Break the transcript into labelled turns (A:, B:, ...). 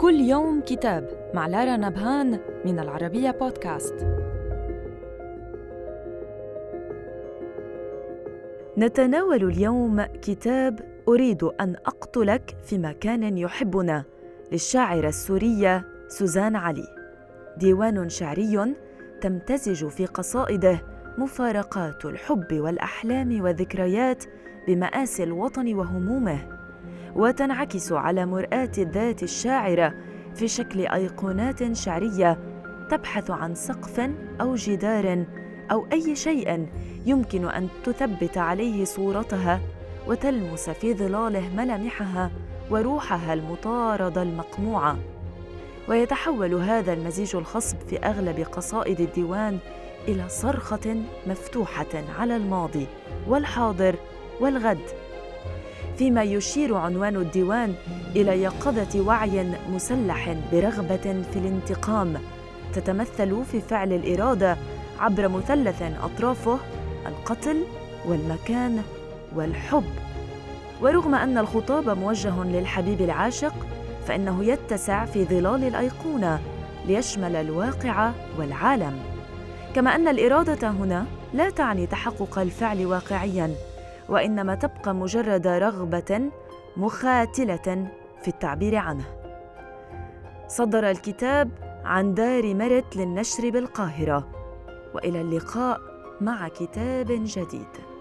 A: كل يوم كتاب مع لارا نبهان من العربية بودكاست.
B: نتناول اليوم كتاب أريد أن أقتلك في مكان يحبنا للشاعرة السورية سوزان علي. ديوان شعري تمتزج في قصائده مفارقات الحب والأحلام والذكريات بمآسي الوطن وهمومه. وتنعكس على مرآة الذات الشاعرة في شكل أيقونات شعرية تبحث عن سقف أو جدار أو أي شيء يمكن أن تثبت عليه صورتها وتلمس في ظلاله ملامحها وروحها المطاردة المقموعة. ويتحول هذا المزيج الخصب في أغلب قصائد الديوان إلى صرخة مفتوحة على الماضي والحاضر والغد. فيما يشير عنوان الديوان إلى يقظة وعي مسلح برغبة في الانتقام. تتمثل في فعل الإرادة عبر مثلث أطرافه القتل والمكان والحب. ورغم أن الخطاب موجه للحبيب العاشق فإنه يتسع في ظلال الأيقونة ليشمل الواقع والعالم. كما أن الإرادة هنا لا تعني تحقق الفعل واقعيا وإنما تبقى مجرد رغبة مخاتلة في التعبير عنه. صدر الكتاب عن دار مرت للنشر بالقاهرة. وإلى اللقاء مع كتاب جديد.